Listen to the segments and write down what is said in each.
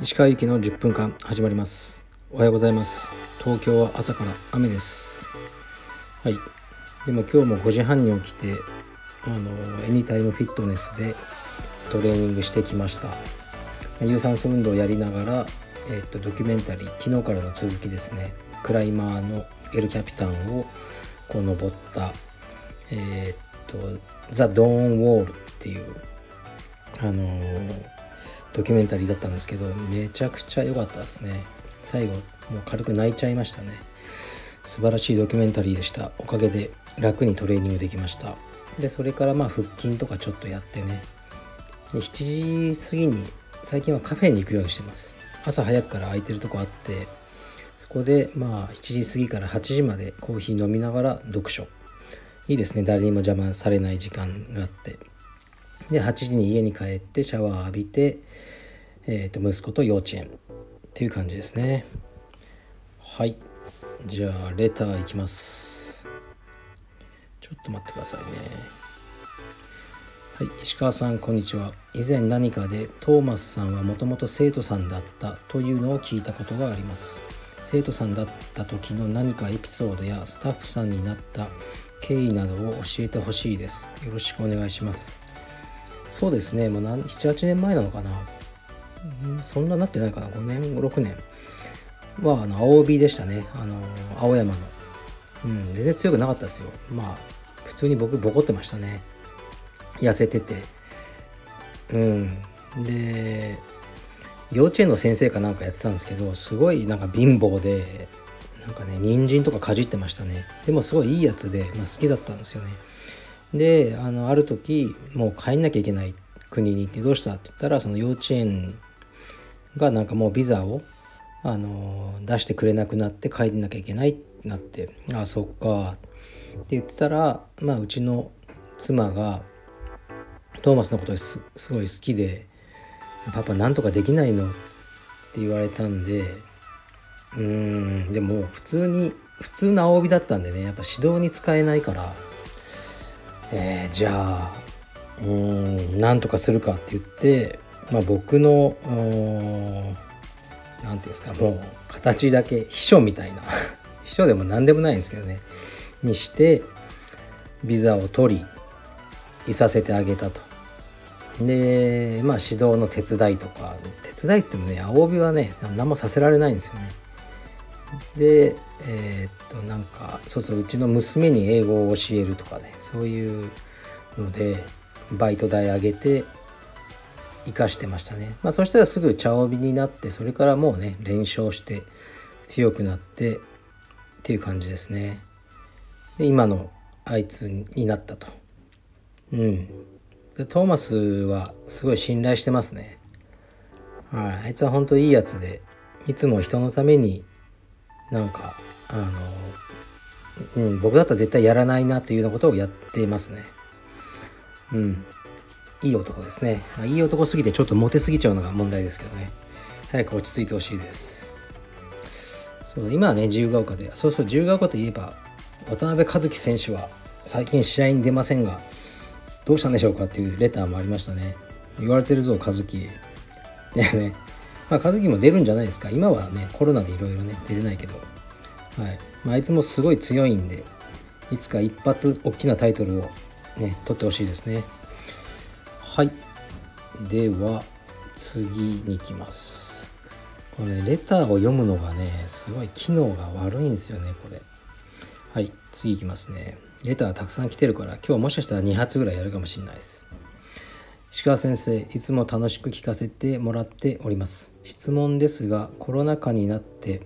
石川行きの10分間始まります。おはようございます。東京は朝から雨です。はい。でも今日も5時半に起きてあのエニタイムフィットネスでトレーニングしてきました。有酸素運動をやりながら、えっと、ドキュメンタリー昨日からの続きですね。クライマーのエル・キャピタンをこう登ったえー、っとザ・ドーン・ウォールっていうあの、ドキュメンタリーだったんですけどめちゃくちゃ良かったですね。最後もう軽く泣いちゃいましたね。素晴らしいドキュメンタリーでした。おかげで楽にトレーニングできました。でそれからまあ腹筋とかちょっとやってね。で7時過ぎに最近はカフェに行くようにしてます。朝早くから空いてるとこあってそこでまあ7時過ぎから8時までコーヒー飲みながら読書。いいですね。誰にも邪魔されない時間があって。で8時に家に帰ってシャワー浴びて、えー、と息子と幼稚園。っていう感じですね。はい。じゃあレターいきます。ちょっと待ってくださいね。はい、石川さんこんにちは。以前何かでトーマスさんはもともと生徒さんだったというのを聞いたことがあります。生徒さんだった時の何かエピソードやスタッフさんになった経緯などを教えてほしいです。よろしくお願いします。そうですね。もう78年前なのかな、うん、そんななってないかな。5年6年。はあの青帯でしたね。あの青山の。うん全然強くなかったですよ。まあ普通に僕ボコってましたね。痩せてて。うん。で幼稚園の先生かなんかやってたんですけどすごいなんか貧乏でなんかね人参とかかじってましたねでもすごいいいやつで、まあ、好きだったんですよねであのある時もう帰んなきゃいけない国に行ってどうしたって言ったらその幼稚園がなんかもうビザをあの出してくれなくなって帰んなきゃいけないってなってああそっかって言ってたらまあうちの妻がトーマスのことすすごい好きで「パパなんとかできないの?」って言われたんでうんでも普通に普通の青帯だったんでねやっぱ指導に使えないからえー、じゃあうんなんとかするかって言って、まあ、僕の何て言うんですかもう形だけ秘書みたいな 秘書でも何でもないんですけどねにしてビザを取りいさせてあげたと。でまあ指導の手伝いとか手伝いって言ってもね青帯はね何もさせられないんですよね。でえー、っとなんかそうそううちの娘に英語を教えるとかねそういうのでバイト代上げて生かしてましたね。まあそしたらすぐ茶帯になってそれからもうね連勝して強くなってっていう感じですね。で今のあいつになったと。うん。でトーマスはすごい信頼してますね。はい。あいつは本当いいやつでいつも人のためになんかあの、うん、僕だったら絶対やらないなというようなことをやってますね。うん。いい男ですね。いい男すぎてちょっとモテすぎちゃうのが問題ですけどね。早く落ち着いてほしいです。そう今はね自由が丘で。そうそう自由が丘といえば渡辺和樹選手は最近試合に出ませんがどうしたんでしょうかっていうレターもありましたね。言われてるぞ和樹。で ねまあ、和樹も出るんじゃないですか。今はね、コロナでいろいろね、出れないけど。はい。まあ、いつもすごい強いんで、いつか一発大きなタイトルをね、取ってほしいですね。はい。では、次に行きます。これね、レターを読むのがね、すごい機能が悪いんですよね、これ。はい、次行きますね。レターたくさん来てるから、今日もしかしたら2発ぐらいやるかもしれないです。石川先生いつも楽しく聞かせてもらっております。質問ですがコロナ禍になって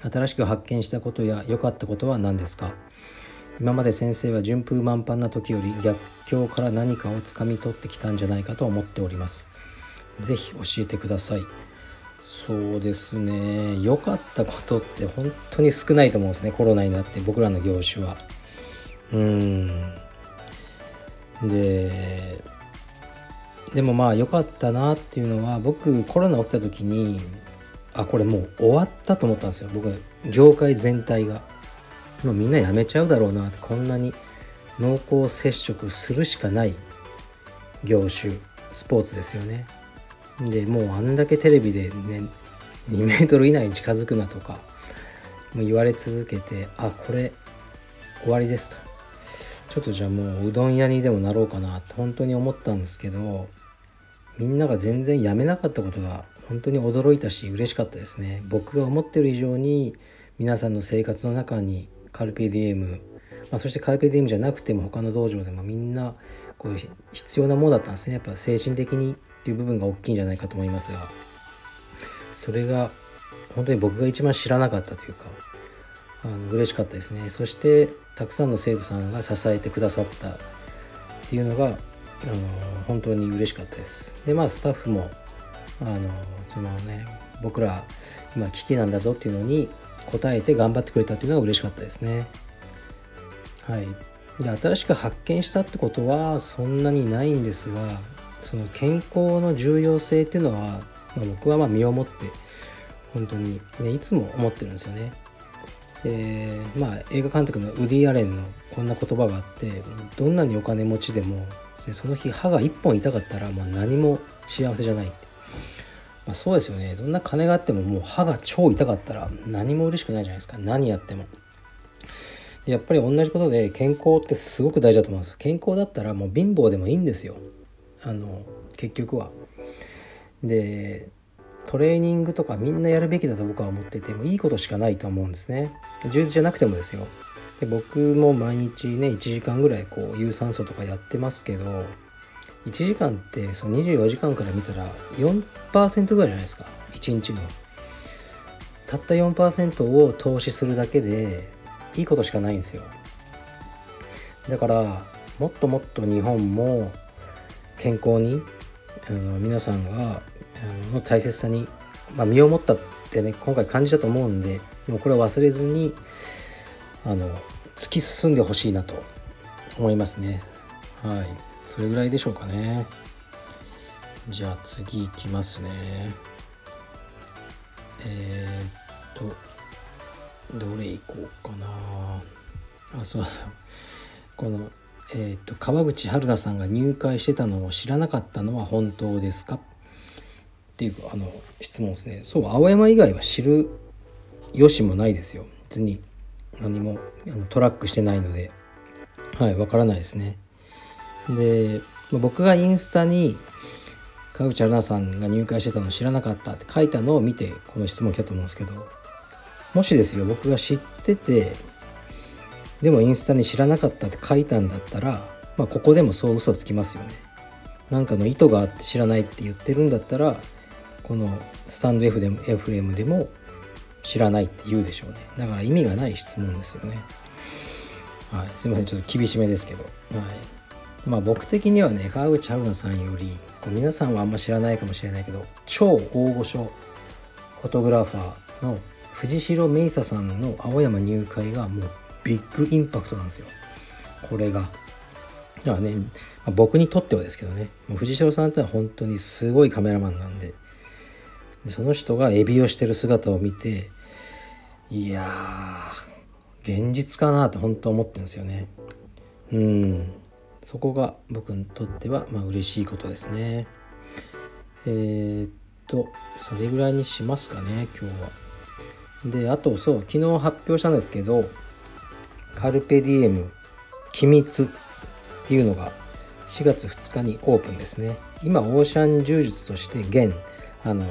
新しく発見したことや良かったことは何ですか？今まで先生は順風満帆な時より逆境から何かをつかみ取ってきたんじゃないかと思っております。是非教えてください。そうですね。良かったことって本当に少ないと思うんですねコロナになって僕らの業種は。うーん。ででもまあ良かったなっていうのは僕コロナ起きた時にあこれもう終わったと思ったんですよ。僕業界全体が。もうみんな辞めちゃうだろうなってこんなに濃厚接触するしかない業種スポーツですよね。でもうあんだけテレビでね2メートル以内に近づくなとかもう言われ続けてあこれ終わりですと。ちょっとじゃあもううどん屋にでもなろうかなと本当に思ったんですけどみんなが全然やめなかったことが本当に驚いたし嬉しかったですね。僕が思ってる以上に皆さんの生活の中にカルペディエム、まあ、そしてカルペディエムじゃなくても他の道場でもみんなこう必要なものだったんですね。やっぱ精神的にっていう部分が大きいんじゃないかと思いますが。それが本当に僕が一番知らなかったというかあの嬉しかったですね。そしてたくさんの生徒さんが支えてくださったっていうのがあの本当に嬉しかったです。でまあスタッフもあのそのね僕ら今危機なんだぞっていうのに応えて頑張ってくれたっていうのが嬉しかったですね。はい。で新しく発見したってことはそんなにないんですがその健康の重要性っていうのは、まあ、僕はまあ身をもって本当に、ね、いつも思ってるんですよね。でまあ映画監督のウディ・アレンのこんな言葉があってどんなにお金持ちでもでその日歯が1本痛かったらもう何も幸せじゃないって、まあ、そうですよね。どんな金があってももう歯が超痛かったら何も嬉しくないじゃないですか。何やっても。やっぱり同じことで健康ってすごく大事だと思うんです健康だったらもう貧乏でもいいんですよ。あの結局は。でトレーニングとかみんなやるべきだと僕は思っててもいいことしかないと思うんですね。充実じゃなくてもですよ。で僕も毎日ね1時間ぐらいこう有酸素とかやってますけど1時間ってその24時間から見たら4%ぐらいじゃないですか。1日のたった4%を投資するだけでいいことしかないんですよ。だからもっともっと日本も健康にあの皆さんがあの大切さに、まあ、身をもったってね今回感じたと思うんででもこれは忘れずにあの突き進んでほしいなと思いますね。はい。それぐらいでしょうかね。じゃあ次いきますね。えー、っとどれいこうかな。あそうそう。このえーと、と川口春奈さんが入会してたのを知らなかったのは本当ですか？っていうあの質問ですね。そう青山以外は知るよしもないですよ。別に何もあのトラックしてないのではいわからないですねで僕がインスタに川口春奈さんが入会してたの知らなかったって書いたのを見てこの質問来たと思うんですけどもしですよ僕が知っててでもインスタに知らなかったって書いたんだったら、まあ、ここでもそう嘘つきますよね。なんかの意図があって知らないって言ってるんだったらこのスタンド FM でも知らないって言うでしょうね。だから意味がない質問ですよね。はい、すいませんちょっと厳しめですけど。はいまあ、僕的にはね川口春奈さんより皆さんはあんま知らないかもしれないけど超大御所フォトグラファーの藤代芽衣さんの青山入会がもうビッグインパクトなんですよこれがだからね、まあ、僕にとってはですけどね藤代さんってのは本当にすごいカメラマンなんでその人がエビをしてる姿を見ていやー現実かなって本当思ってるんですよね。うん。そこが僕にとってはまあ嬉しいことですね。えー、っとそれぐらいにしますかね今日は。であとそう昨日発表したんですけどカルペディエム機密っていうのが4月2日にオープンですね。今オーシャン柔術として現あの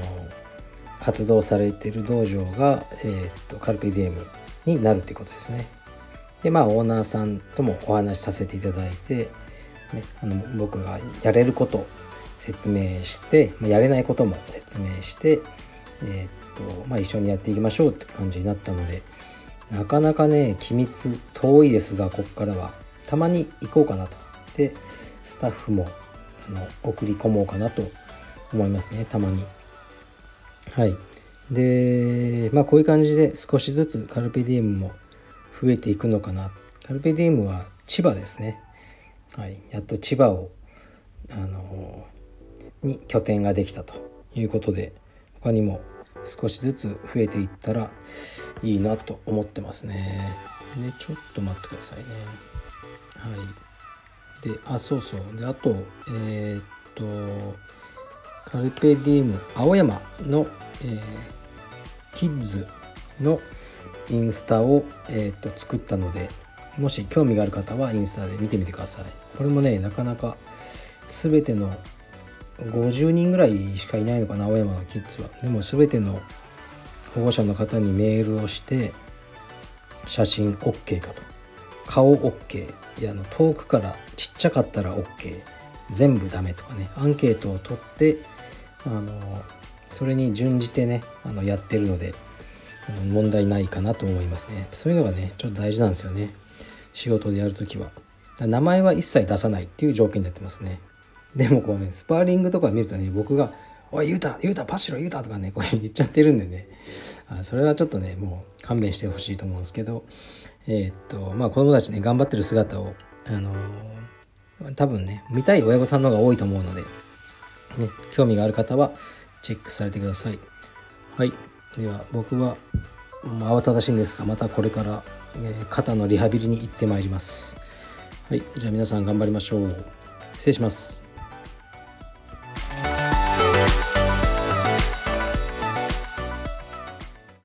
活動されている道場が、えー、っとカルペディエムになるということですね。でまあオーナーさんともお話しさせていただいて、ね、あの僕がやれること説明してやれないことも説明して、えー、っとまあ、一緒にやっていきましょうって感じになったのでなかなかね機密遠いですがここからは。たまに行こうかなと。でスタッフもあの送り込もうかなと思いますね。たまに。はい。でまあこういう感じで少しずつカルペディエムも増えていくのかな。カルペディエムは千葉ですね。はい。やっと千葉をあのに拠点ができたということで他にも少しずつ増えていったらいいなと思ってますね。でちょっと待ってくださいね。はい。であそうそう。であとえー、っとカルペディウム青山の、えー、キッズのインスタを、えー、っと作ったのでもし興味がある方はインスタで見てみてください。これもねなかなか全ての50人ぐらいしかいないのかな青山のキッズは。でも全ての保護者の方にメールをして写真 OK かと。顔 OK いやあの遠くからちっちゃかったら OK 全部ダメとかね。アンケートを取ってあのそれに準じてねあのやってるので問題ないかなと思いますね。そういうのがねちょっと大事なんですよね。仕事でやるときは。名前は一切出さないっていう条件になってますね。でもこうねスパーリングとか見るとね僕が「おい言うた言うたパシロ言うた」とかねこう言っちゃってるんでね。あそれはちょっとねもう勘弁してほしいと思うんですけど。えー、っとまあ子供たちね頑張ってる姿をあのー、多分ね見たい親御さんの方が多いと思うので、ね、興味がある方はチェックされてください。はい。では僕は慌ただしいんですがまたこれから、え、肩のリハビリに行ってまいります。はい。じゃあ皆さん頑張りましょう。失礼します。